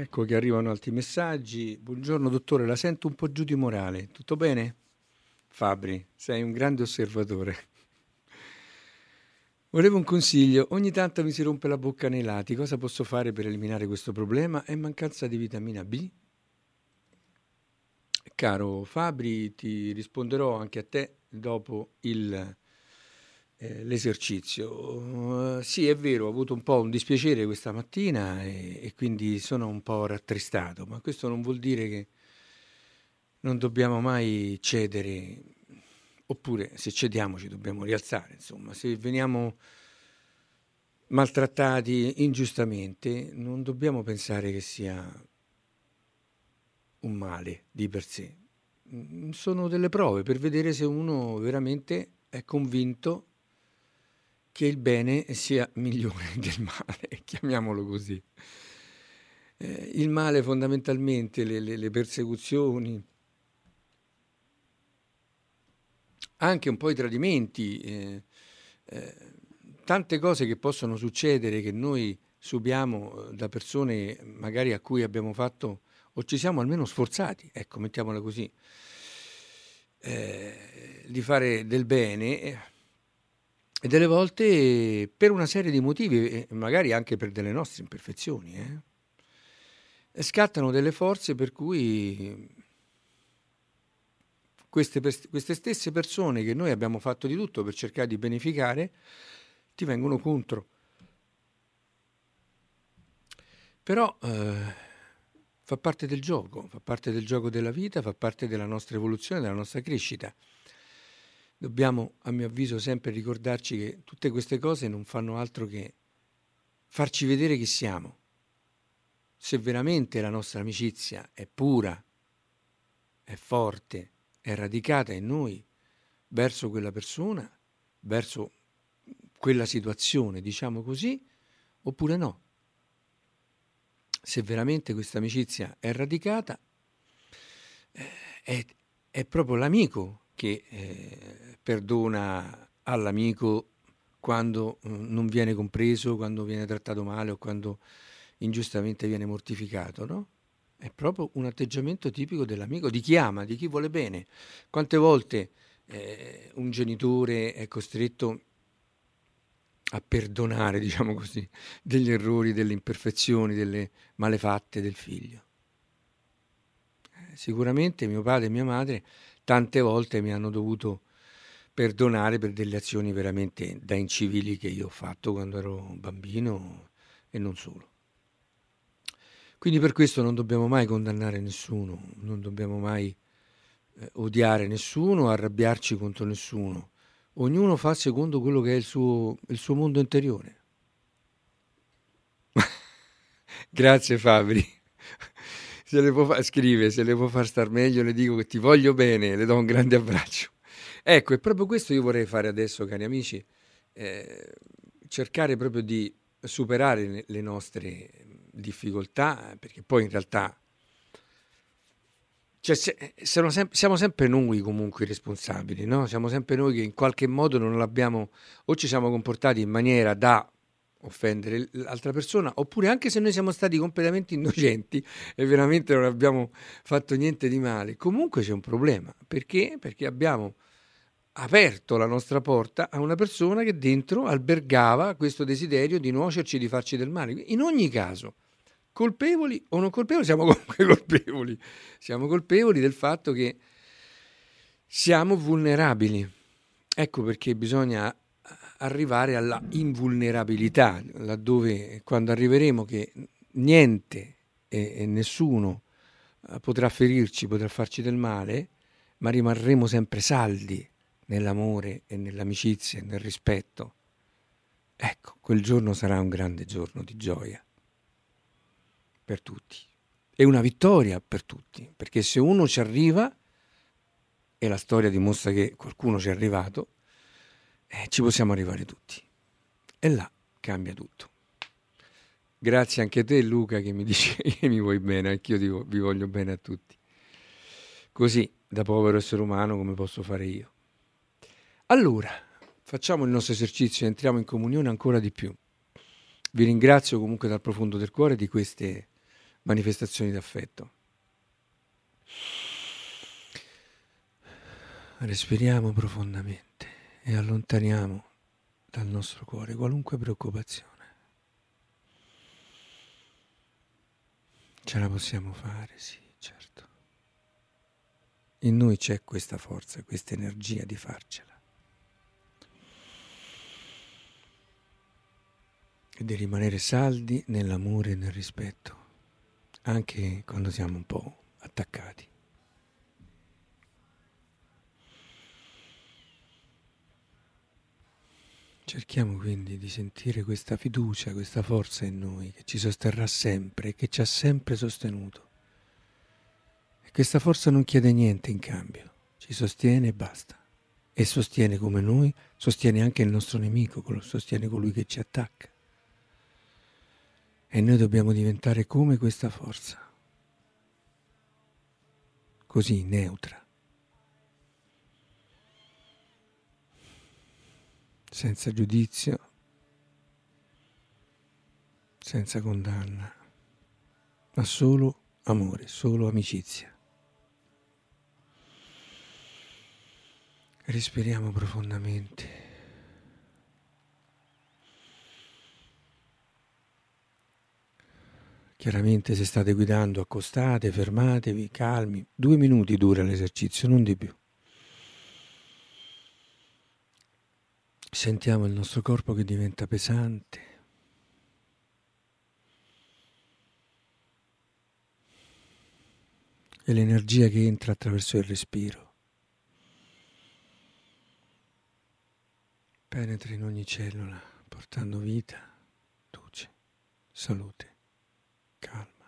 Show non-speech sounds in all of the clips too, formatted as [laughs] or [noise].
Ecco che arrivano altri messaggi. Buongiorno dottore, la sento un po' giù di morale. Tutto bene? Fabri, sei un grande osservatore. Volevo un consiglio. Ogni tanto mi si rompe la bocca nei lati. Cosa posso fare per eliminare questo problema? È mancanza di vitamina B? Caro Fabri, ti risponderò anche a te dopo il eh, l'esercizio. Uh, sì, è vero, ho avuto un po' un dispiacere questa mattina e, e, quindi sono un po' rattristato, ma questo non vuol dire che non dobbiamo mai cedere, oppure se cediamo ci dobbiamo rialzare, insomma, se veniamo maltrattati ingiustamente non dobbiamo pensare che sia un male di per sé. Mm, sono delle prove per vedere se uno veramente è convinto che il bene sia [laughs] migliore del male, chiamiamolo così. Eh, il male fondamentalmente, le, le, le, persecuzioni, anche un po' i tradimenti, eh, eh, tante cose che possono succedere che noi subiamo eh, da persone magari a cui abbiamo fatto o ci siamo almeno sforzati, ecco, mettiamola così, eh, di fare del bene eh, e delle volte per una serie di motivi, magari anche per delle nostre imperfezioni, eh, scattano delle forze per cui queste, queste, stesse persone che noi abbiamo fatto di tutto per cercare di beneficare, ti vengono contro. Però eh, fa parte del gioco, fa parte del gioco della vita, fa parte della nostra evoluzione, della nostra crescita. Dobbiamo, a mio avviso, sempre ricordarci che tutte queste cose non fanno altro che farci vedere chi siamo. Se veramente la nostra amicizia è pura, è forte, è radicata in noi verso quella persona, verso quella situazione, diciamo così, oppure no. Se veramente questa amicizia è radicata, eh, è, è proprio l'amico che eh, perdona all'amico quando eh, non viene compreso, quando viene trattato male o quando ingiustamente viene mortificato, no? È proprio un atteggiamento tipico dell'amico, di chi ama, di chi vuole bene. Quante volte eh, un genitore è costretto a perdonare, diciamo così, degli errori, delle imperfezioni, delle malefatte del figlio. Eh, sicuramente mio padre e mia madre tante volte mi hanno dovuto perdonare per delle azioni veramente da incivili che io ho fatto quando ero bambino e non solo. Quindi per questo non dobbiamo mai condannare nessuno, non dobbiamo mai eh, odiare nessuno, arrabbiarci contro nessuno. Ognuno fa secondo quello che è il suo, il suo mondo interiore. [laughs] Grazie Fabri se le può fa- scrive, se le può far star meglio, le dico che ti voglio bene, le do un grande abbraccio. Ecco, è proprio questo io vorrei fare adesso, cari amici, eh, cercare proprio di superare le nostre difficoltà, perché poi in realtà cioè, sem- siamo sempre noi comunque i responsabili, no? siamo sempre noi che in qualche modo non l'abbiamo o ci siamo comportati in maniera da offendere l'altra persona, oppure anche se noi siamo stati completamente innocenti e veramente non abbiamo fatto niente di male, comunque c'è un problema. Perché? Perché abbiamo aperto la nostra porta a una persona che dentro albergava questo desiderio di nuocerci, di farci del male. In ogni caso, colpevoli o non colpevoli, siamo [laughs] comunque colpevoli. Siamo colpevoli del fatto che siamo vulnerabili. Ecco perché bisogna arrivare alla invulnerabilità, laddove quando arriveremo che niente e, nessuno eh, potrà ferirci, potrà farci del male, ma rimarremo sempre saldi nell'amore e nell'amicizia e nel rispetto. Ecco, quel giorno sarà un grande giorno di gioia per tutti e una vittoria per tutti, perché se uno ci arriva, e la storia dimostra che qualcuno ci è arrivato, eh, ci possiamo arrivare tutti. E là cambia tutto. Grazie anche a te Luca che mi [laughs] dici che mi vuoi bene, anch'io dico, vi voglio bene a tutti. Così, da povero essere umano, come posso fare io? Allora, facciamo il nostro esercizio entriamo in comunione ancora di più. Vi ringrazio comunque dal profondo del cuore di queste manifestazioni d'affetto. Respiriamo profondamente e allontaniamo dal nostro cuore qualunque preoccupazione. Ce la possiamo fare, sì, certo. In noi c'è questa forza, questa energia di farcela. E di rimanere saldi nell'amore e nel rispetto, anche quando siamo un po' attaccati. Cerchiamo quindi di sentire questa fiducia, questa forza in noi che ci sosterrà sempre e che ci ha sempre sostenuto. E questa forza non chiede niente in cambio, ci sostiene e basta. E sostiene come noi, sostiene anche il nostro nemico, sostiene colui che ci attacca. E noi dobbiamo diventare come questa forza, così neutra senza giudizio, senza condanna, ma solo amore, solo amicizia. Respiriamo profondamente. Chiaramente se state guidando accostate, fermatevi, calmi. Due minuti dura l'esercizio, non di più. Sentiamo il nostro corpo che diventa pesante. E l'energia che entra attraverso il respiro. Penetra in ogni cellula, portando vita, luce, salute, calma.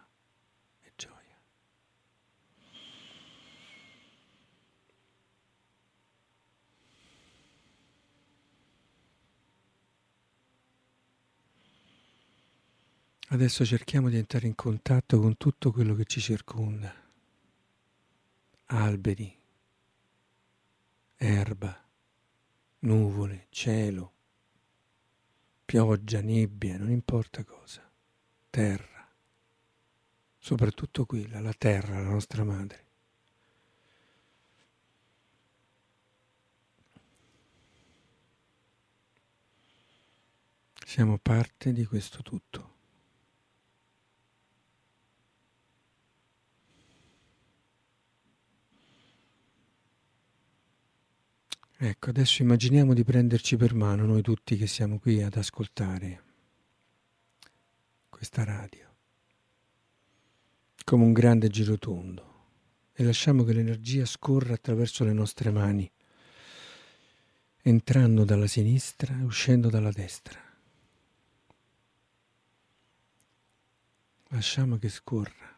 Adesso cerchiamo di entrare in contatto con tutto quello che ci circonda. Alberi, erba, nuvole, cielo, pioggia, nebbia, non importa cosa, terra, soprattutto quella, la terra, la nostra madre. Siamo parte di questo tutto. Ecco, adesso immaginiamo di prenderci per mano noi tutti che siamo qui ad ascoltare questa radio, come un grande girotondo, e lasciamo che l'energia scorra attraverso le nostre mani, entrando dalla sinistra e uscendo dalla destra. Lasciamo che scorra,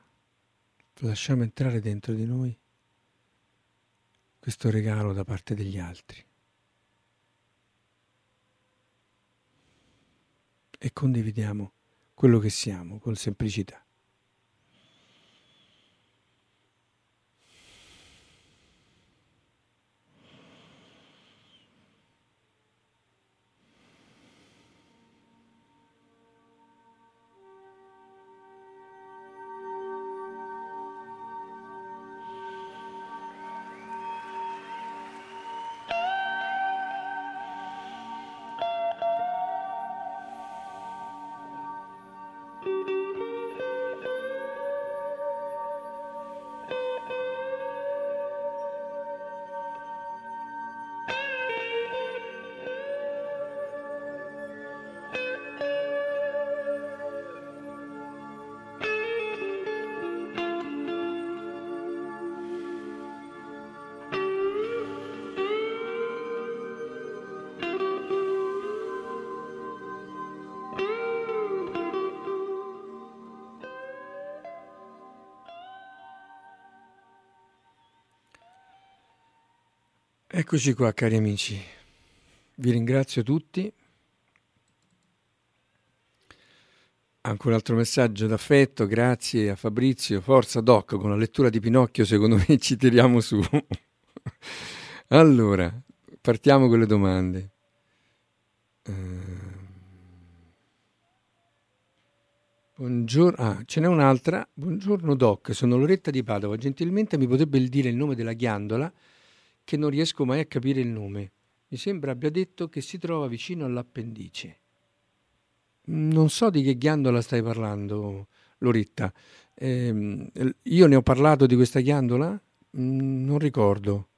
lasciamo entrare dentro di noi questo regalo da parte degli altri. E condividiamo quello che siamo con semplicità. Eccoci qua cari amici, vi ringrazio tutti. Anche un altro messaggio d'affetto, grazie a Fabrizio, forza Doc, con la lettura di Pinocchio secondo me [laughs] ci tiriamo su. [laughs] allora, partiamo con le domande. Uh... Buongiorno, ah, ce n'è un'altra. Buongiorno Doc, sono Loretta di Padova. Gentilmente mi potrebbe dire il nome della ghiandola che non riesco mai a capire il nome. Mi sembra abbia detto che si trova vicino all'appendice. Non so di che ghiandola stai parlando, Loretta. Eh, io ne ho parlato di questa ghiandola? Mm, non ricordo.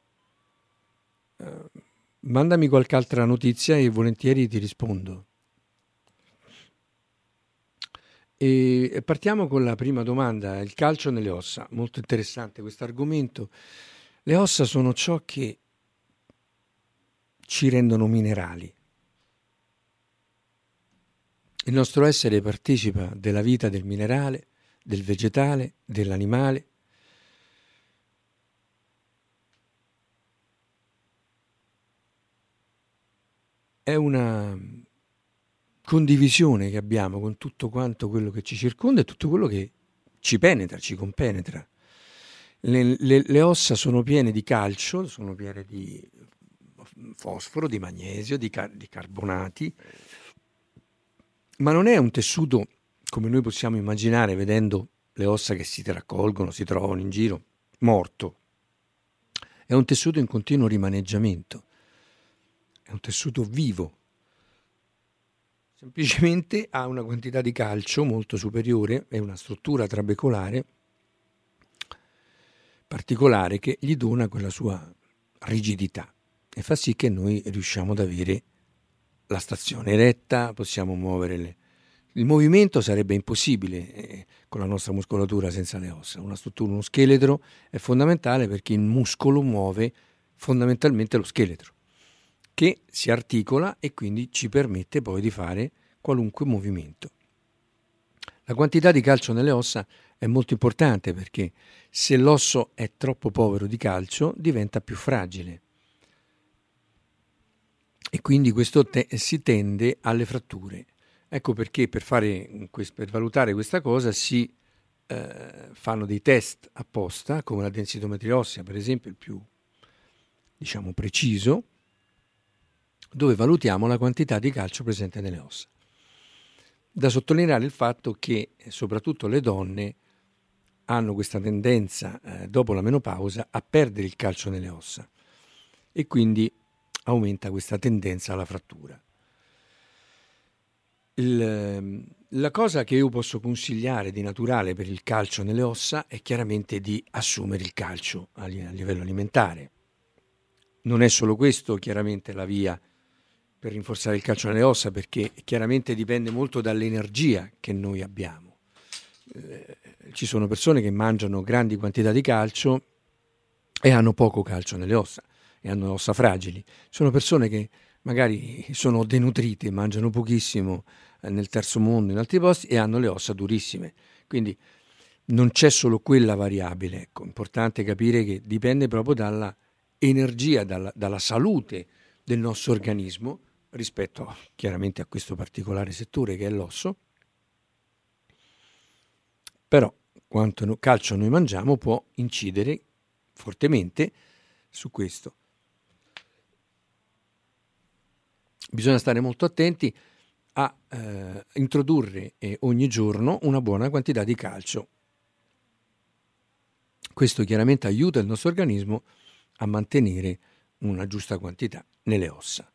Eh, mandami qualche altra notizia e volentieri ti rispondo. E partiamo con la prima domanda, il calcio nelle ossa. Molto interessante questo argomento. Le ossa sono ciò che ci rendono minerali. Il nostro essere partecipa della vita del minerale, del vegetale, dell'animale. È una condivisione che abbiamo con tutto quanto quello che ci circonda e tutto quello che ci penetra, ci compenetra. Le, le, le ossa sono piene di calcio, sono piene di fosforo, di magnesio, di, car- di carbonati, ma non è un tessuto come noi possiamo immaginare vedendo le ossa che si raccolgono, si trovano in giro, morto. È un tessuto in continuo rimaneggiamento, è un tessuto vivo. Semplicemente ha una quantità di calcio molto superiore e una struttura trabecolare particolare che gli dona quella sua rigidità e fa sì che noi riusciamo ad avere la stazione eretta, possiamo muovere le... Il movimento sarebbe impossibile eh, con la nostra muscolatura senza le ossa. Una struttura, uno scheletro è fondamentale perché il muscolo muove fondamentalmente lo scheletro, che si articola e quindi ci permette poi di fare qualunque movimento. La quantità di calcio nelle ossa è molto importante perché se l'osso è troppo povero di calcio diventa più fragile e quindi questo te- si tende alle fratture. Ecco perché per, fare, per valutare questa cosa si eh, fanno dei test apposta, come la densitometria ossea, per esempio, il più diciamo preciso, dove valutiamo la quantità di calcio presente nelle ossa. Da sottolineare il fatto che soprattutto le donne hanno questa tendenza, eh, dopo la menopausa, a perdere il calcio nelle ossa e quindi aumenta questa tendenza alla frattura. Il, ehm, la cosa che io posso consigliare di naturale per il calcio nelle ossa è chiaramente di assumere il calcio a, a livello alimentare. Non è solo questo chiaramente la via per rinforzare il calcio nelle ossa perché chiaramente dipende molto dall'energia che noi abbiamo. Ci sono persone che mangiano grandi quantità di calcio e hanno poco calcio nelle ossa e hanno ossa fragili. Sono persone che magari sono denutrite, mangiano pochissimo eh, nel terzo mondo, in altri posti, e hanno le ossa durissime. Quindi non c'è solo quella variabile. Ecco, importante capire che dipende proprio dalla energia, dalla, dalla salute del nostro organismo rispetto chiaramente a questo particolare settore che è l'osso. Però quanto calcio noi mangiamo può incidere fortemente su questo. bisogna stare molto attenti a eh, introdurre eh, ogni giorno una buona quantità di calcio. Questo chiaramente aiuta il nostro organismo a mantenere una giusta quantità nelle ossa.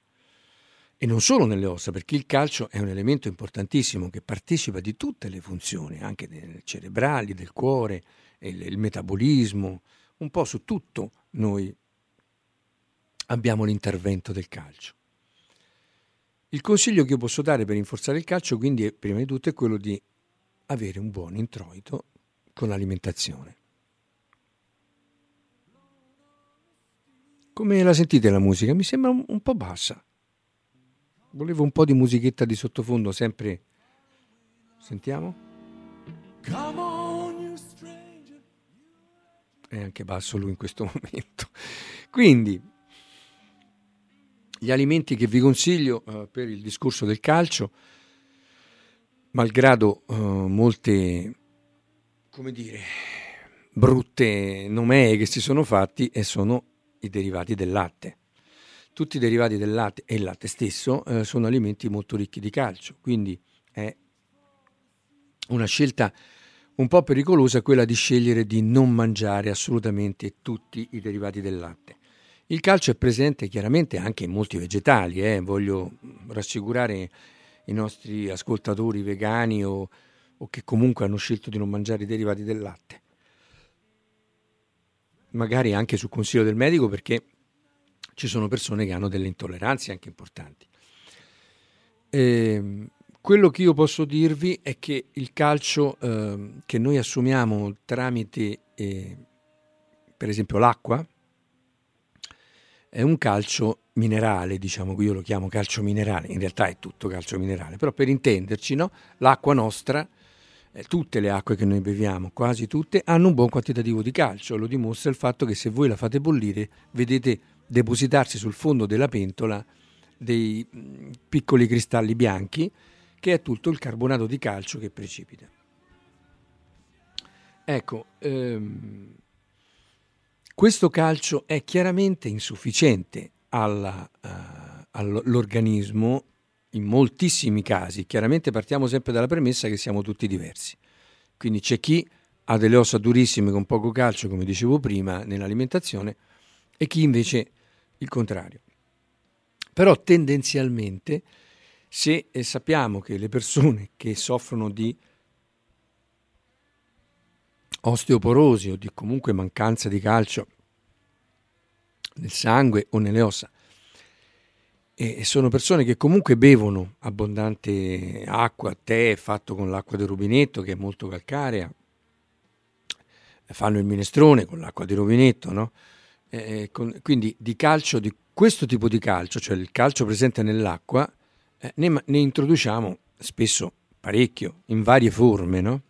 E non solo nelle ossa, perché il calcio è un elemento importantissimo che partecipa di tutte le funzioni, anche cerebrali, del cuore, il, il metabolismo, un po' su tutto noi abbiamo l'intervento del calcio. Il consiglio che io posso dare per rinforzare il calcio, quindi, è, prima di tutto, è quello di avere un buon introito con l'alimentazione. Come la sentite la musica? Mi sembra un, un po' bassa. Volevo un po' di musichetta di sottofondo, sempre. Sentiamo? È anche basso lui in questo [laughs] momento. Quindi, gli alimenti che vi consiglio uh, per il discorso del calcio, malgrado uh, molte, come dire, brutte nomee che si sono fatti, e sono i derivati del latte. Tutti i derivati del latte e il latte stesso uh, sono alimenti molto ricchi di calcio, quindi è una scelta un po' pericolosa quella di scegliere di non mangiare assolutamente tutti i derivati del latte. Il calcio è presente chiaramente anche in molti vegetali, eh? voglio rassicurare i nostri ascoltatori vegani o, o che comunque hanno scelto di non mangiare i derivati del latte. Magari anche sul consiglio del medico perché ci sono persone che hanno delle intolleranze anche importanti. E, ehm, quello che io posso dirvi è che il calcio eh, che noi assumiamo tramite, eh, per esempio, l'acqua, è un calcio minerale, diciamo che io lo chiamo calcio minerale, in realtà è tutto calcio minerale, però per intenderci, no? l'acqua nostra, eh, tutte le acque che noi beviamo, quasi tutte, hanno un buon quantitativo di calcio, lo dimostra il fatto che se voi la fate bollire, vedete depositarsi sul fondo della pentola dei mm, piccoli cristalli bianchi, che è tutto il carbonato di calcio che precipita. Ecco, ehm, questo calcio è chiaramente insufficiente alla, uh, all'organismo in moltissimi casi. Chiaramente partiamo sempre dalla premessa che siamo tutti diversi. Quindi c'è chi ha delle ossa durissime con poco calcio, come dicevo prima, nell'alimentazione, e chi invece il contrario. Però tendenzialmente, se eh, sappiamo che le persone che soffrono di osteoporosi o di comunque mancanza di calcio nel sangue o nelle ossa. E sono persone che comunque bevono abbondante acqua, tè fatto con l'acqua del rubinetto che è molto calcarea, fanno il minestrone con l'acqua di rubinetto, no? Eh, con, quindi di calcio, di questo tipo di calcio, cioè il calcio presente nell'acqua, eh, ne, ne, introduciamo spesso parecchio, in varie forme, no?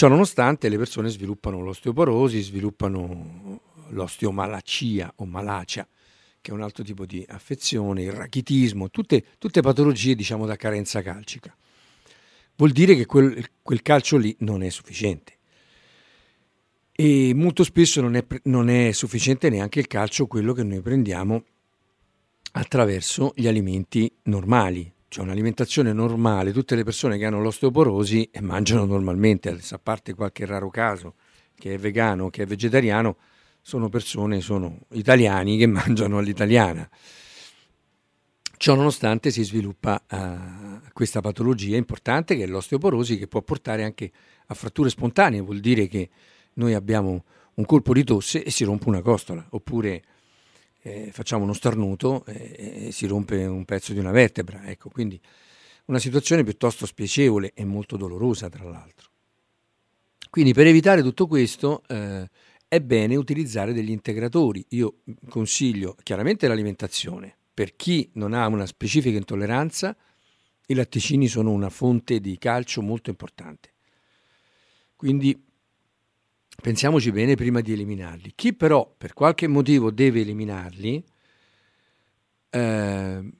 Nonostante le persone sviluppano l'osteoporosi, sviluppano l'osteomalacia o malacia, che è un altro tipo di affezione, il rachitismo, tutte, tutte patologie diciamo da carenza calcica. Vuol dire che quel, quel calcio lì non è sufficiente. E molto spesso non è, non è sufficiente neanche il calcio, quello che noi prendiamo attraverso gli alimenti normali, cioè un'alimentazione normale, tutte le persone che hanno l'osteoporosi mangiano normalmente, a parte qualche raro caso che è vegano, che è vegetariano, sono persone, sono italiani che [laughs] mangiano all'italiana. Ciò nonostante si sviluppa uh, questa patologia importante che è l'osteoporosi che può portare anche a fratture spontanee, vuol dire che noi abbiamo un colpo di tosse e si rompe una costola, oppure eh, facciamo uno starnuto e, e, si rompe un pezzo di una vertebra. Ecco, quindi una situazione piuttosto spiacevole e molto dolorosa, tra l'altro. Quindi per evitare tutto questo eh, è bene utilizzare degli integratori. Io consiglio chiaramente l'alimentazione. Per chi non ha una specifica intolleranza, i latticini sono una fonte di calcio molto importante. Quindi pensiamoci bene prima di eliminarli. Chi però per qualche motivo deve eliminarli, eh,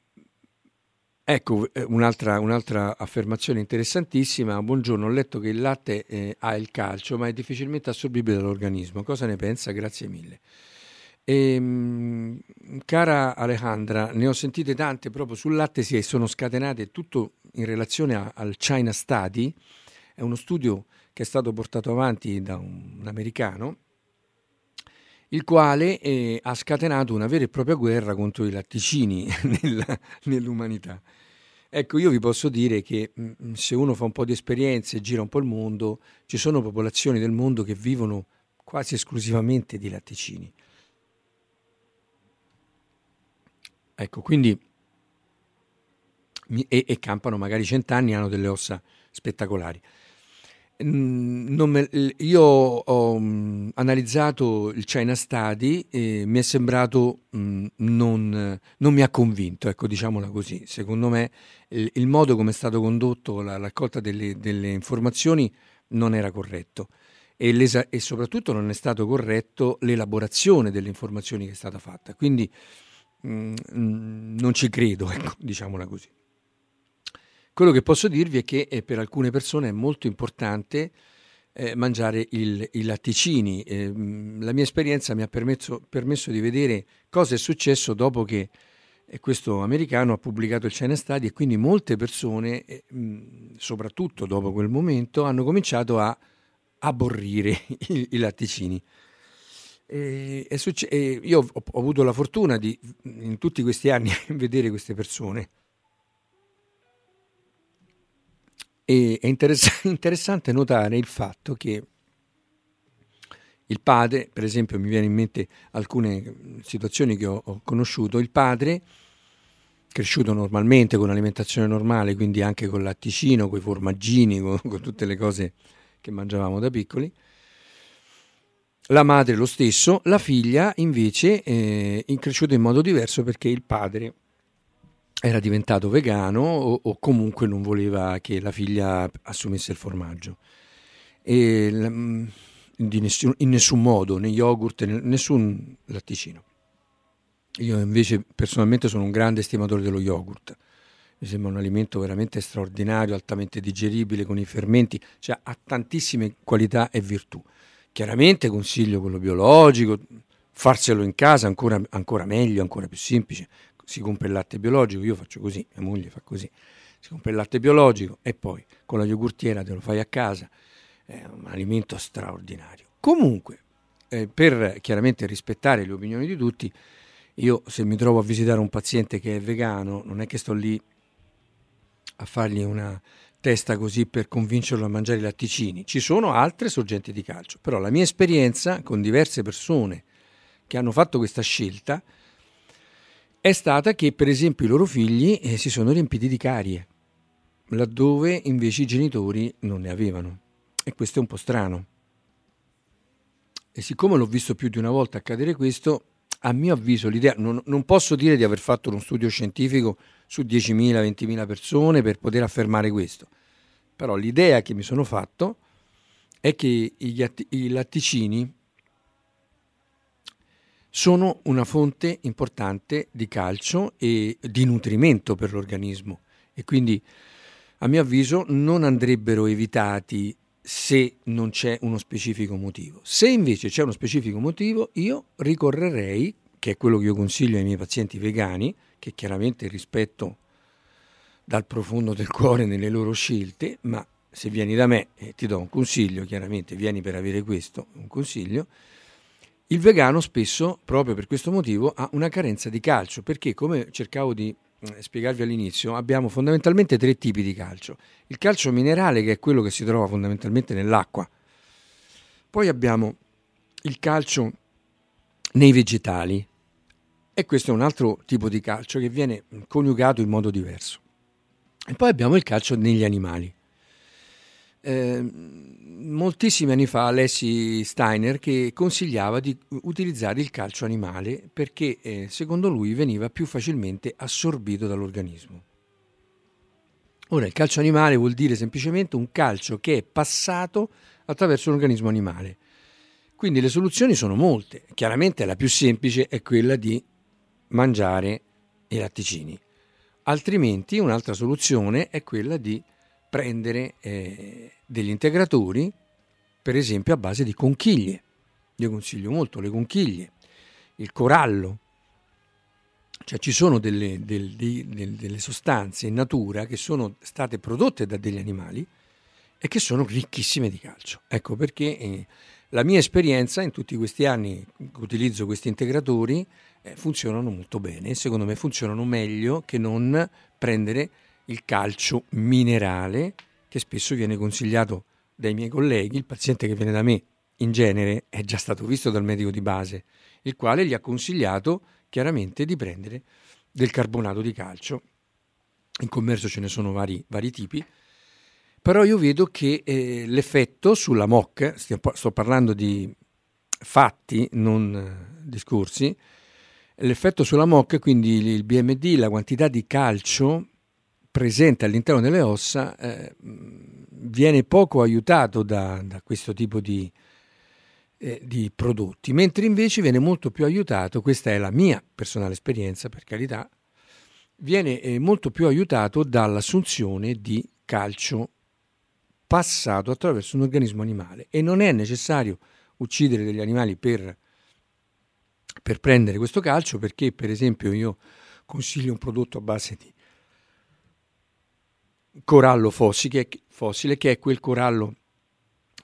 ecco eh, un'altra, un'altra, affermazione interessantissima. Buongiorno, ho letto che il latte eh, ha il calcio, ma è difficilmente assorbibile dall'organismo. Cosa ne pensa? Grazie mille. E, ehm, cara Alejandra, ne ho sentite tante proprio sul latte, si sono scatenate tutto in relazione a, al China Study, è uno studio che è stato portato avanti da un, americano, il quale eh, ha scatenato una vera e propria guerra contro i latticini [laughs] nella, nell'umanità. Ecco, io vi posso dire che mh, mm, se uno fa un po' di esperienze e gira un po' il mondo, ci sono popolazioni del mondo che vivono quasi esclusivamente di latticini. Ecco, quindi e, e campano magari cent'anni, hanno delle ossa spettacolari. Me, io ho um, analizzato il China Study e mi è sembrato um, non, non, mi ha convinto, ecco diciamola così. Secondo me il, il modo come è stato condotto la raccolta delle, delle informazioni non era corretto e, e, soprattutto non è stato corretto l'elaborazione delle informazioni che è stata fatta. Quindi um, non ci credo, ecco, diciamola così. Quello che posso dirvi è che eh, per alcune persone è molto importante eh, mangiare il, i latticini. Eh, la mia esperienza mi ha permesso, permesso, di vedere cosa è successo dopo che e questo americano ha pubblicato il China Study e quindi molte persone, eh, soprattutto dopo quel momento, hanno cominciato a aborrire [laughs] i, i latticini. E, succe- io ho, ho, avuto la fortuna di, in tutti questi anni, [laughs] vedere queste persone. E è interess- [laughs] interessante notare il fatto che il padre, per esempio mi viene in mente alcune situazioni che ho, ho conosciuto, il padre cresciuto normalmente con alimentazione normale, quindi anche con latticino, con i formaggini, con, con tutte le cose che mangiavamo da piccoli. La madre lo stesso, la figlia invece eh, cresciuta in modo diverso perché il padre era diventato vegano o, o, comunque non voleva che la figlia assumesse il formaggio. E, nessun, in nessun modo, né yogurt, né nessun latticino. Io invece personalmente sono un grande estimatore dello yogurt. Mi sembra un alimento veramente straordinario, altamente digeribile, con i fermenti, cioè ha tantissime qualità e virtù. Chiaramente consiglio quello biologico, farselo in casa ancora, ancora meglio, ancora più semplice. Si compra il latte biologico, io faccio così, mia moglie fa così. Si compra il latte biologico e poi con la yogurtiera te lo fai a casa è un alimento straordinario. Comunque, eh, per chiaramente rispettare le opinioni di tutti, io se mi trovo a visitare un paziente che è vegano, non è che sto lì a fargli una testa così per convincerlo a mangiare i latticini. Ci sono altre sorgenti di calcio, però la mia esperienza con diverse persone che hanno fatto questa scelta è stata che per esempio i loro figli eh, si sono riempiti di carie, laddove invece i genitori non ne avevano. E questo è un po' strano. E siccome l'ho visto più di una volta accadere questo, a mio avviso l'idea, non, non posso dire di aver fatto uno studio scientifico su 10.000, 20.000 persone per poter affermare questo, però l'idea che mi sono fatto è che gli, i latticini sono una fonte importante di calcio e di nutrimento per l'organismo e quindi a mio avviso non andrebbero evitati se non c'è uno specifico motivo. Se invece c'è uno specifico motivo, io ricorrerei, che è quello che io consiglio ai miei pazienti vegani, che chiaramente rispetto dal profondo del cuore nelle loro scelte, ma se vieni da me e ti do un consiglio, chiaramente vieni per avere questo, un consiglio, il vegano spesso, proprio per questo motivo, ha una carenza di calcio, perché come cercavo di eh, spiegarvi all'inizio, abbiamo fondamentalmente tre tipi di calcio. Il calcio minerale, che è quello che si trova fondamentalmente nell'acqua. Poi abbiamo il calcio nei vegetali e questo è un altro tipo di calcio che viene coniugato in modo diverso. E poi abbiamo il calcio negli animali. Eh, moltissimi anni fa lessi Steiner che consigliava di utilizzare il calcio animale perché eh, secondo lui veniva più facilmente assorbito dall'organismo. Ora, il calcio animale vuol dire semplicemente un calcio che è passato attraverso l'organismo animale. Quindi le soluzioni sono molte. Chiaramente la più semplice è quella di mangiare i latticini. Altrimenti un'altra soluzione è quella di prendere eh, degli integratori, per esempio a base di conchiglie. Io consiglio molto le conchiglie, il corallo. Cioè ci sono delle, delle, delle, delle sostanze in natura che sono state prodotte da degli animali e che sono ricchissime di calcio. Ecco perché eh, la mia esperienza in tutti questi anni che utilizzo questi integratori eh, funzionano molto bene, secondo me funzionano meglio che non prendere il calcio minerale che spesso viene consigliato dai miei colleghi, il paziente che viene da me in genere è già stato visto dal medico di base, il quale gli ha consigliato chiaramente di prendere del carbonato di calcio. In commercio ce ne sono vari, vari tipi, però io vedo che eh, l'effetto sulla MOC, sto parlando di fatti, non eh, discorsi, l'effetto sulla MOC, quindi il BMD, la quantità di calcio presente all'interno delle ossa eh, viene poco aiutato da, da questo tipo di, eh, di, prodotti, mentre invece viene molto più aiutato, questa è la mia personale esperienza per carità, viene eh, molto più aiutato dall'assunzione di calcio passato attraverso un organismo animale. E non è necessario uccidere degli animali per, per prendere questo calcio perché per esempio io consiglio un prodotto a base di corallo fossile, fossile che è quel corallo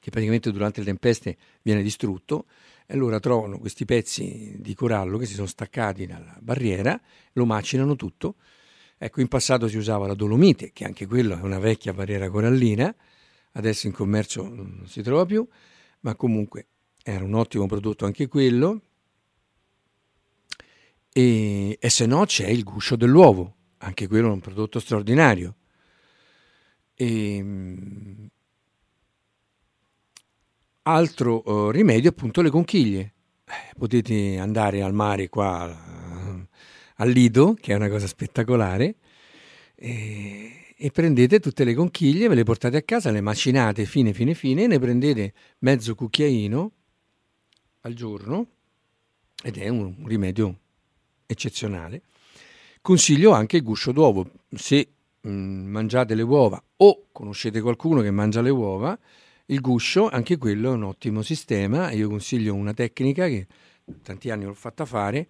che praticamente durante le tempeste viene distrutto e allora trovano questi pezzi di corallo che si sono staccati dalla barriera, lo macinano tutto. Ecco, in passato si usava la dolomite, che anche quella è una vecchia barriera corallina, adesso in commercio non si trova più, ma comunque era un ottimo prodotto anche quello. E, e se no c'è il guscio dell'uovo, anche quello è un prodotto straordinario. E, ehm, altro uh, rimedio appunto le conchiglie. Eh, potete andare al mare qua uh, al Lido, che è una cosa spettacolare, e, e, prendete tutte le conchiglie, ve le portate a casa, le macinate fine fine fine, ne prendete mezzo cucchiaino al giorno ed è un rimedio eccezionale. Consiglio anche il guscio d'uovo. Se mh, mm, mangiate le uova o conoscete qualcuno che mangia le uova, il guscio, anche quello è un ottimo sistema. Io consiglio una tecnica che tanti anni l'ho fatta fare,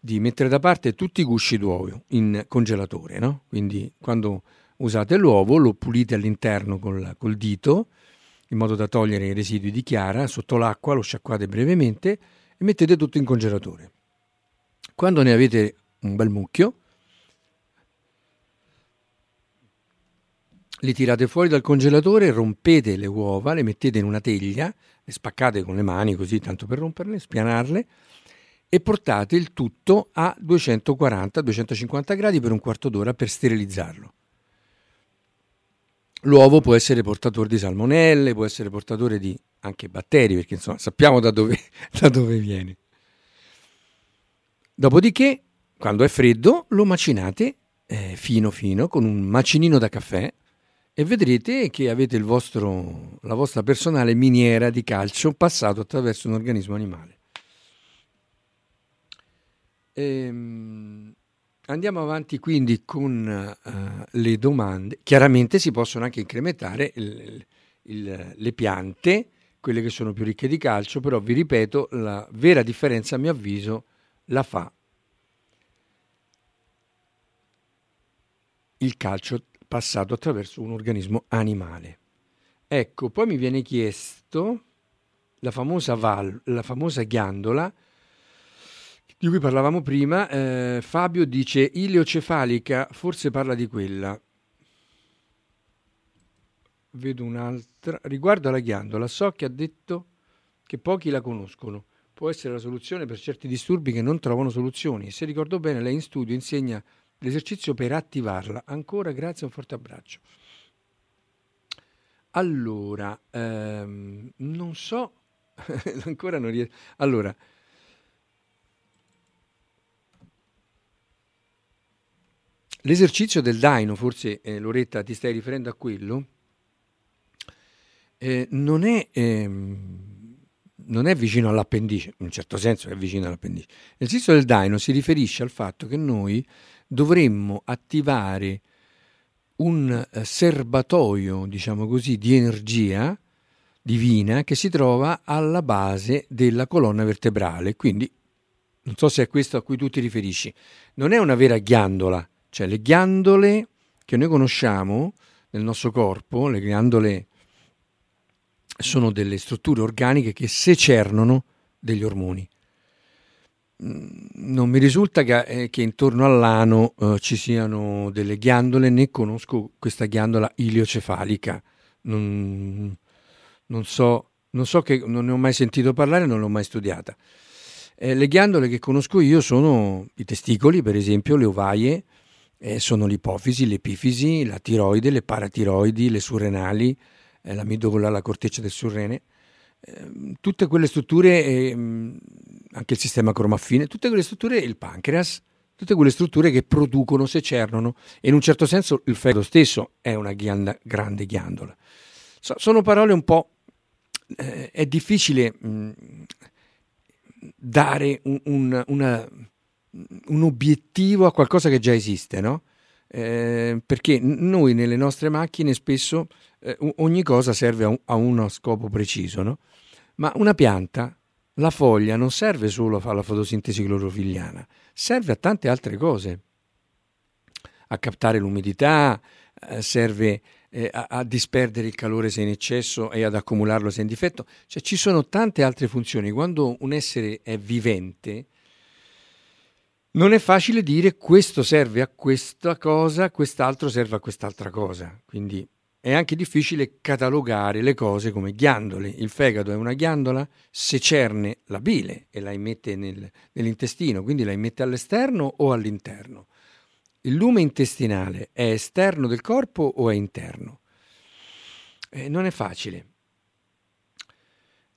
di mettere da parte tutti i gusci d'uovo in congelatore. No? Quindi quando usate l'uovo lo pulite all'interno col, col dito in modo da togliere i residui di chiara, sotto l'acqua lo sciacquate brevemente e mettete tutto in congelatore. Quando ne avete un bel mucchio, li tirate fuori dal congelatore, rompete le uova, le mettete in una teglia, le spaccate con le mani così tanto per romperle, spianarle e portate il tutto a 240-250 gradi per un quarto d'ora per sterilizzarlo. L'uovo può essere portatore di salmonelle, può essere portatore di anche batteri, perché insomma sappiamo da dove, [laughs] da dove viene. Dopodiché, quando è freddo, lo macinate eh, fino fino con un macinino da caffè e vedrete che avete vostro, la vostra personale miniera di calcio passato attraverso un organismo animale. Ehm, andiamo avanti quindi con uh, le domande. Chiaramente si possono anche incrementare il, il, le piante, quelle che sono più ricche di calcio, però vi ripeto, la vera differenza a mio avviso la fa il calcio passato attraverso un organismo animale. Ecco, poi mi viene chiesto la famosa, val- la famosa ghiandola di cui parlavamo prima. Eh, Fabio dice ileocefalica, forse parla di quella. Vedo un'altra. Riguardo alla ghiandola, so che ha detto che pochi la conoscono. Può essere la soluzione per certi disturbi che non trovano soluzioni. Se ricordo bene, lei in studio insegna l'esercizio per attivarla. Ancora grazie, un forte abbraccio. Allora, ehm, non so, [laughs] ancora non riesco. Allora, l'esercizio del daino, forse eh, Loretta ti stai riferendo a quello, eh, non, è, ehm, non è vicino all'appendice, in un certo senso è vicino all'appendice. L'esercizio del daino si riferisce al fatto che noi dovremmo attivare un eh, serbatoio, diciamo così, di energia divina che si trova alla base della colonna vertebrale. Quindi, non so se è questo a cui tu ti riferisci, non è una vera ghiandola, cioè le ghiandole che noi conosciamo nel nostro corpo, le ghiandole sono delle strutture organiche che secernono degli ormoni. Mm, non mi risulta che, eh, che intorno all'ano eh, ci siano delle ghiandole, né conosco questa ghiandola iliocefalica. Non, non, so, non so che non ne ho mai sentito parlare, non l'ho mai studiata. Eh, le ghiandole che conosco io sono i testicoli, per esempio, le ovaie, eh, sono l'ipofisi, l'epifisi, la tiroide, le paratiroidi, le surrenali, eh, la midogola, la corteccia del surrene. Ehm, tutte quelle strutture, ehm, anche il sistema cromaffine, tutte quelle strutture, il pancreas, tutte quelle strutture che producono, secernono e in un certo senso il fegato stesso è una ghianda, grande ghiandola. So, sono parole un po'... Eh, è difficile mh, dare un, un, una, un, obiettivo a qualcosa che già esiste, no? Eh, perché noi nelle nostre macchine spesso eh, ogni cosa serve a, un, a uno scopo preciso, no? Ma una pianta, la foglia, non serve solo alla fotosintesi clorofilliana, serve a tante altre cose. a captare l'umidità, eh, serve eh, a, a, disperdere il calore se in eccesso e ad accumularlo se in difetto. Cioè ci sono tante altre funzioni. Quando un essere è vivente, non è facile dire questo serve a questa cosa, quest'altro serve a quest'altra cosa. Quindi è anche difficile catalogare le cose come ghiandole. Il fegato è una ghiandola, secerne la bile e la immette nel, nell'intestino, quindi la immette all'esterno o all'interno. Il lume intestinale è esterno del corpo o è interno? Eh, non è facile.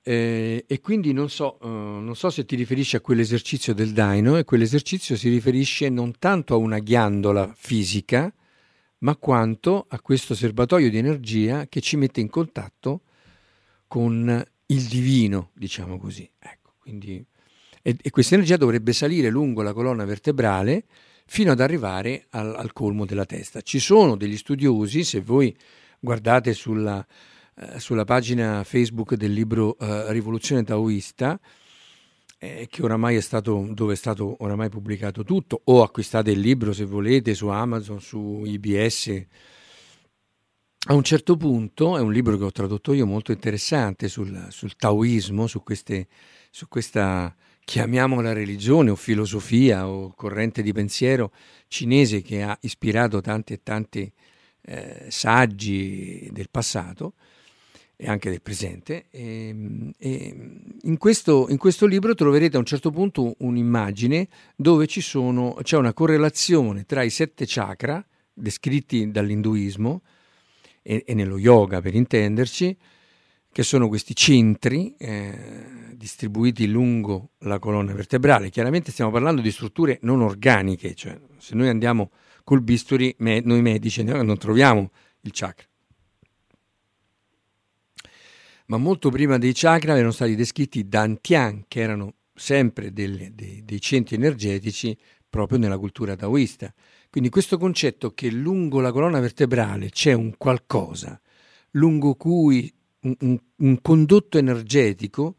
Eh, e quindi non so, uh, non so, se ti riferisci a quell'esercizio del daino e quell'esercizio si riferisce non tanto a una ghiandola fisica, ma quanto a questo serbatoio di energia che ci mette in contatto con il divino, diciamo così. Ecco, quindi, e, e questa energia dovrebbe salire lungo la colonna vertebrale fino ad arrivare al, al colmo della testa. Ci sono degli studiosi, se voi guardate sulla, eh, sulla pagina Facebook del libro eh, Rivoluzione Taoista, eh, che oramai è stato, dove è stato oramai pubblicato tutto, o acquistate il libro se volete su Amazon, su IBS. A un certo punto, è un libro che ho tradotto io molto interessante sul, sul taoismo, su, queste, su questa, chiamiamola religione o filosofia o corrente di pensiero cinese che ha ispirato tanti e tanti eh, saggi del passato e anche del presente. E, ehm, e in, questo, in, questo, libro troverete a un certo punto un'immagine dove sono, c'è una correlazione tra i sette chakra descritti dall'induismo e, e nello yoga per intenderci, che sono questi centri eh, distribuiti lungo la colonna vertebrale. Chiaramente stiamo parlando di strutture non organiche, cioè se noi andiamo col bisturi, me, noi medici non troviamo il chakra. Ma molto prima dei chakra erano stati descritti dantian, che erano sempre delle, dei, dei centri energetici proprio nella cultura taoista. Quindi questo concetto che lungo la colonna vertebrale c'è un qualcosa lungo cui un, un, un condotto energetico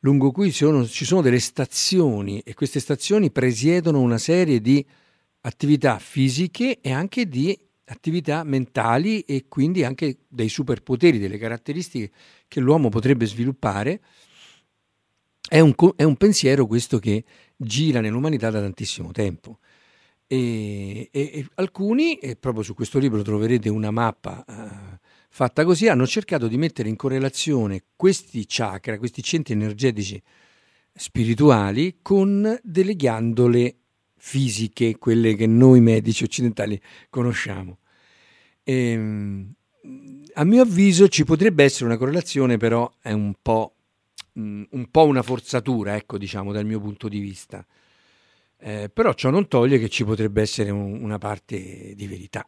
lungo cui sono, ci sono delle stazioni e queste stazioni presiedono una serie di attività fisiche e anche di attività mentali e quindi anche dei superpoteri, delle caratteristiche che l'uomo potrebbe sviluppare, è un, è un pensiero questo che gira nell'umanità da tantissimo tempo. E, e, e alcuni, e proprio su questo libro troverete una mappa uh, fatta così, hanno cercato di mettere in correlazione questi chakra, questi centri energetici spirituali, con delle ghiandole fisiche, quelle che noi medici occidentali conosciamo. E, ehm, a mio avviso ci potrebbe essere una correlazione, però è un po', mm, un po una forzatura, ecco, diciamo, dal mio punto di vista. Eh, però ciò non toglie che ci potrebbe essere un, una parte di verità.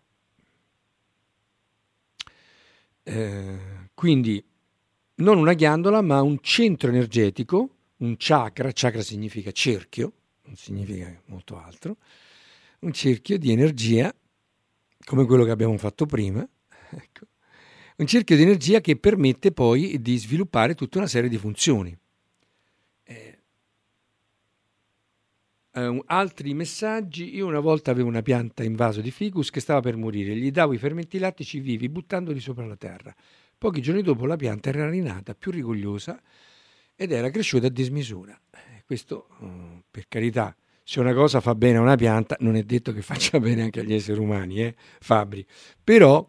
Eh, quindi non una ghiandola, ma un centro energetico, un chakra, chakra significa cerchio, non significa molto altro, un cerchio di energia come quello che abbiamo fatto prima, [laughs] ecco. Un cerchio di energia che permette poi di sviluppare tutta una serie di funzioni. Eh, eh, altri messaggi, io una volta avevo una pianta in vaso di ficus che stava per morire, gli davo i fermenti lattici vivi buttandoli sopra la terra. Pochi giorni dopo la pianta era rinata, più rigogliosa ed era cresciuta a dismisura. Eh, questo, oh, per carità, se una cosa fa bene a una pianta, non è detto che faccia [laughs] bene anche agli esseri umani, eh, Fabri. Però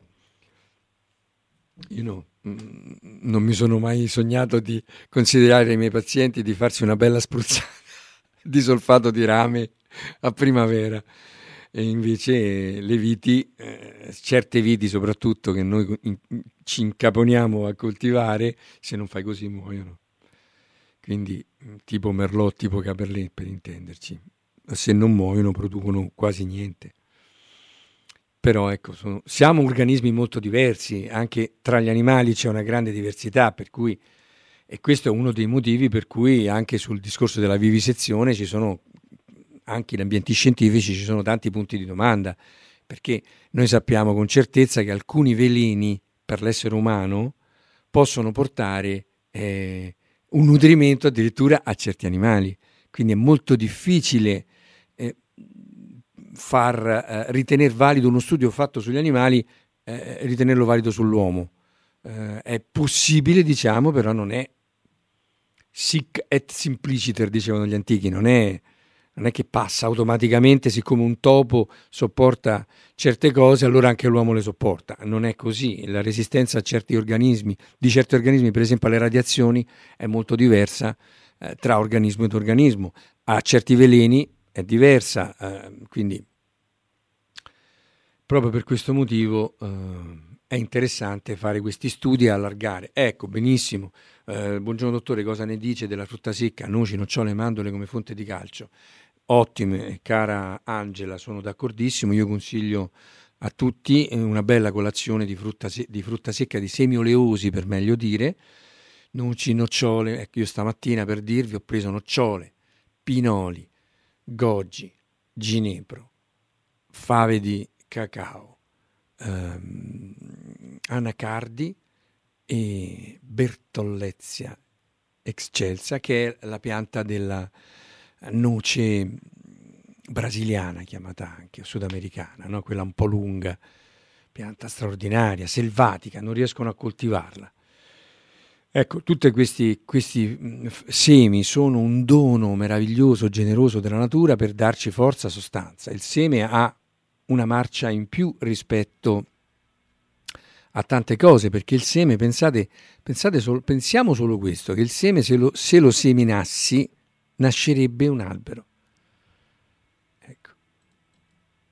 io no, mm, non mi sono mai sognato di considerare ai miei pazienti di farsi una bella spruzzata [laughs] di solfato di rame a primavera. E invece le viti, eh, certe viti soprattutto che noi in, ci incaponiamo a coltivare, se non fai così muoiono. Quindi tipo Merlot, tipo Caberlet per intenderci se non muoiono producono quasi niente. Però ecco, sono, siamo organismi molto diversi, anche tra gli animali c'è una grande diversità, per cui, e questo è uno dei motivi per cui anche sul discorso della vivisezione ci sono, anche in ambienti scientifici, ci sono tanti punti di domanda, perché noi sappiamo con certezza che alcuni veleni per l'essere umano possono portare eh, un nutrimento addirittura a certi animali. Quindi è molto difficile far eh, ritenere valido uno studio fatto sugli animali, eh, ritenerlo valido sull'uomo. Eh, è possibile, diciamo, però non è sic et simpliciter, dicevano gli antichi, non è, non è che passa automaticamente, siccome un topo sopporta certe cose, allora anche l'uomo le sopporta. Non è così. La resistenza a certi organismi, di certi organismi, per esempio alle radiazioni, è molto diversa eh, tra organismo ed organismo. A certi veleni è diversa, eh, quindi proprio per questo motivo eh, è interessante fare questi studi e allargare. Ecco, benissimo. Eh, buongiorno dottore, cosa ne dice della frutta secca, noci, nocciole e mandorle come fonte di calcio? Ottime, cara Angela, sono d'accordissimo. Io consiglio a tutti una bella colazione di frutta, se- di frutta secca, di semi oleosi per meglio dire, noci, nocciole. Ecco, io stamattina per dirvi ho preso nocciole, pinoli, goji, ginepro, fave di cacao, ehm, anacardi e bertollezia excelsa, che è la pianta della noce brasiliana, chiamata anche, sudamericana, no? quella un po' lunga, pianta straordinaria, selvatica, non riescono a coltivarla. Ecco, tutti questi, questi semi sono un dono meraviglioso, generoso della natura per darci forza, sostanza. Il seme ha una marcia in più rispetto a tante cose, perché il seme, pensate, pensate solo, pensiamo solo questo, che il seme se lo, se lo seminassi nascerebbe un albero. Ecco.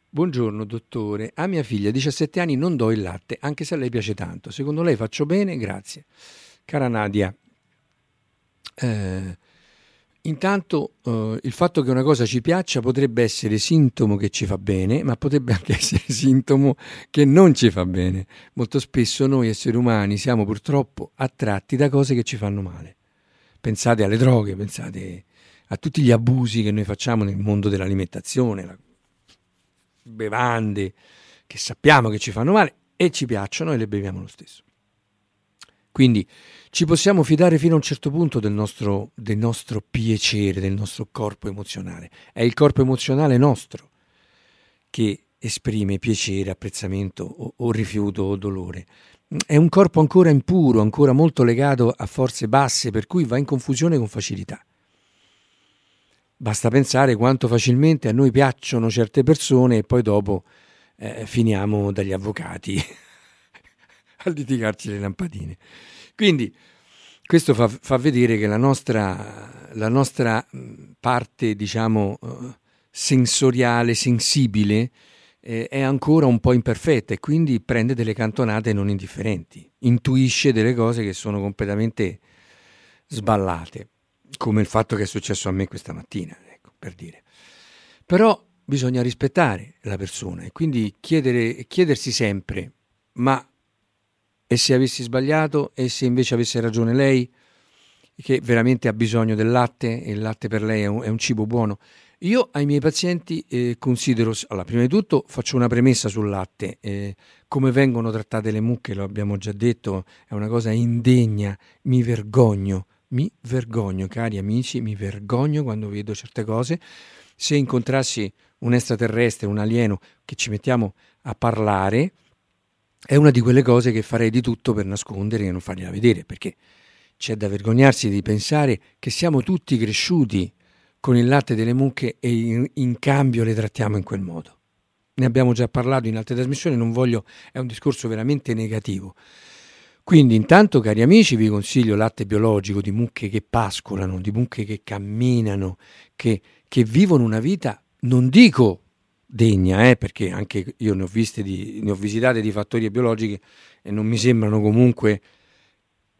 Buongiorno dottore, a mia figlia 17 anni non do il latte, anche se a lei piace tanto. Secondo lei faccio bene? Grazie. Cara Nadia, eh, intanto eh, il fatto che una cosa ci piaccia potrebbe essere sintomo che ci fa bene, ma potrebbe anche [laughs] essere sintomo che non ci fa bene. Molto spesso noi esseri umani siamo purtroppo attratti da cose che ci fanno male. Pensate alle droghe, pensate a tutti gli abusi che noi facciamo nel mondo dell'alimentazione, bevande che sappiamo che ci fanno male e ci piacciono e le beviamo lo stesso. Quindi ci possiamo fidare fino a un certo punto del nostro, del nostro piacere, del nostro corpo emozionale. È il corpo emozionale nostro che esprime piacere, apprezzamento o, o rifiuto o dolore. È un corpo ancora impuro, ancora molto legato a forze basse, per cui va in confusione con facilità. Basta pensare quanto facilmente a noi piacciono certe persone e poi dopo eh, finiamo dagli avvocati [laughs] a litigarci le lampadine. Quindi questo fa, fa vedere che la nostra, la nostra parte, diciamo, eh, sensoriale, sensibile, eh, è ancora un po' imperfetta e quindi prende delle cantonate non indifferenti, intuisce delle cose che sono completamente sballate, come il fatto che è successo a me questa mattina, ecco, per dire. Però bisogna rispettare la persona e quindi chiedere, chiedersi sempre, ma e se avessi sbagliato e se invece avesse ragione lei, che veramente ha bisogno del latte e il latte per lei è un, è un cibo buono. Io ai miei pazienti eh, considero, allora, prima di tutto faccio una premessa sul latte, eh, come vengono trattate le mucche, lo abbiamo già detto, è una cosa indegna, mi vergogno, mi vergogno, cari amici, mi vergogno quando vedo certe cose. Se incontrassi un extraterrestre, un alieno, che ci mettiamo a parlare, è una di quelle cose che farei di tutto per nascondere e non fargliela vedere, perché c'è da vergognarsi di pensare che siamo tutti cresciuti con il latte delle mucche e in, in, cambio le trattiamo in quel modo. Ne abbiamo già parlato in altre trasmissioni, non voglio, è un discorso veramente negativo. Quindi intanto, cari amici, vi consiglio latte biologico di mucche che pascolano, di mucche che camminano, che, che vivono una vita, non dico degna, eh, perché anche io ne ho, di, ne ho visitate di fattorie biologiche e non mi sembrano comunque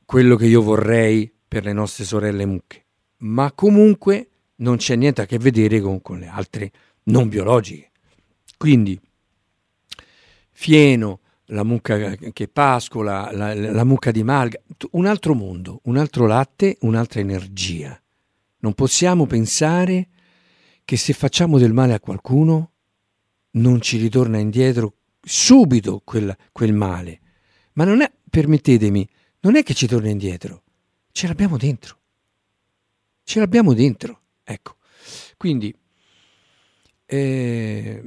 quello che io vorrei per le nostre sorelle mucche, ma comunque non c'è niente a che vedere con, con le altre non biologiche. Quindi fieno, la mucca che pascola, la, la mucca di malga, un altro mondo, un altro latte, un'altra energia. Non possiamo pensare che se facciamo del male a qualcuno non ci ritorna indietro subito quel, quel male. Ma non è, permettetemi, non è che ci torna indietro, ce l'abbiamo dentro. Ce l'abbiamo dentro, ecco. Quindi eh,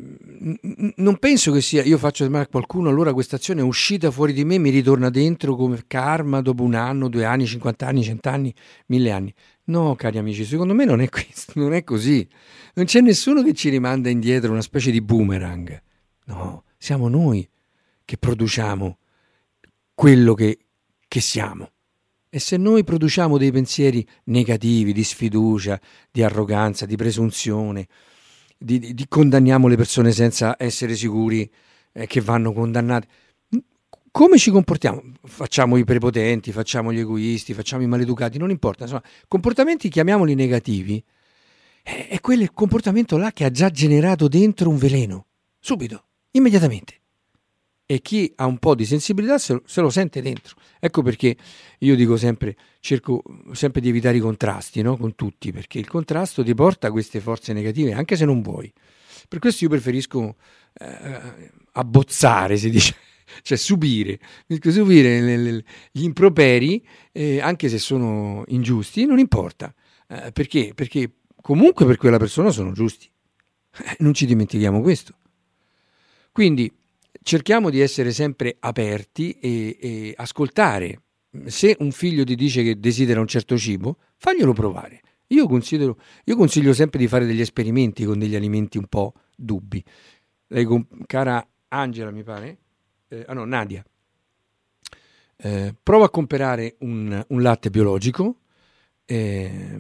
non penso che sia io faccio male a qualcuno, allora questa azione è uscita fuori di me, mi ritorna dentro come karma dopo un anno, due anni, cinquanta anni, cent'anni, mille anni. No, cari amici, secondo me non è, questo, [laughs] non è così. Non c'è nessuno che ci rimanda indietro una specie di boomerang. No, siamo noi che produciamo quello che, che siamo. E se noi produciamo dei pensieri negativi, di sfiducia, di arroganza, di presunzione, di, di, condanniamo le persone senza essere sicuri eh, che vanno condannate. Come ci comportiamo? Facciamo i prepotenti, facciamo gli egoisti, facciamo i maleducati, non importa. Insomma, comportamenti chiamiamoli negativi, è, è quel comportamento là che ha già generato dentro un veleno, subito, immediatamente e chi ha un po' di sensibilità se lo, se lo, sente dentro. Ecco perché io dico sempre, cerco sempre di evitare i contrasti no? con tutti, perché il contrasto ti porta a queste forze negative, anche se non vuoi. Per questo io preferisco eh, abbozzare, si dice, [laughs] cioè subire, subire le, le, gli improperi, eh, anche se sono ingiusti, non importa. Eh, perché? Perché comunque per quella persona sono giusti. Eh, non ci dimentichiamo questo. Quindi cerchiamo di essere sempre aperti e, e, ascoltare. Se un figlio ti dice che desidera un certo cibo, faglielo provare. Io, io consiglio sempre di fare degli esperimenti con degli alimenti un po' dubbi. Lei, cara Angela, mi pare? Eh, ah no, Nadia. Eh, prova a comprare un, un latte biologico eh,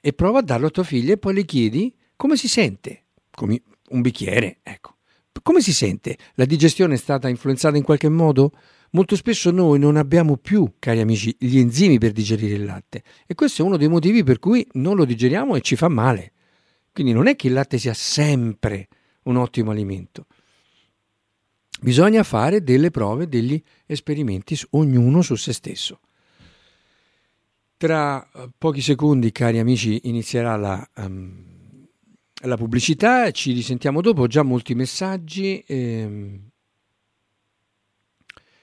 e prova a darlo a tua figlia e poi le chiedi come si sente. Come un bicchiere, ecco come si sente? La digestione è stata influenzata in qualche modo? Molto spesso noi non abbiamo più, cari amici, gli enzimi per digerire il latte e questo è uno dei motivi per cui non lo digeriamo e ci fa male. Quindi non è che il latte sia sempre un ottimo alimento. Bisogna fare delle prove, degli esperimenti, ognuno su se stesso. Tra eh, pochi secondi, cari amici, inizierà la um, la pubblicità, ci risentiamo dopo, ho già molti messaggi. Ehm...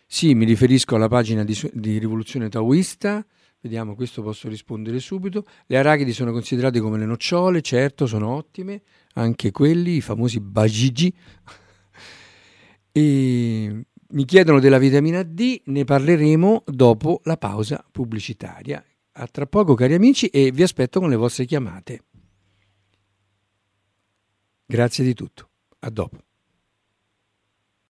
Sì, mi riferisco alla pagina di, di, Rivoluzione Taoista, vediamo, questo posso rispondere subito. Le arachidi sono considerate come le nocciole, certo, sono ottime, anche quelli, i famosi bajiji. [laughs] e mi chiedono della vitamina D, ne parleremo dopo la pausa pubblicitaria. A tra poco cari amici e vi aspetto con le vostre chiamate. Grazie di tutto. A dopo.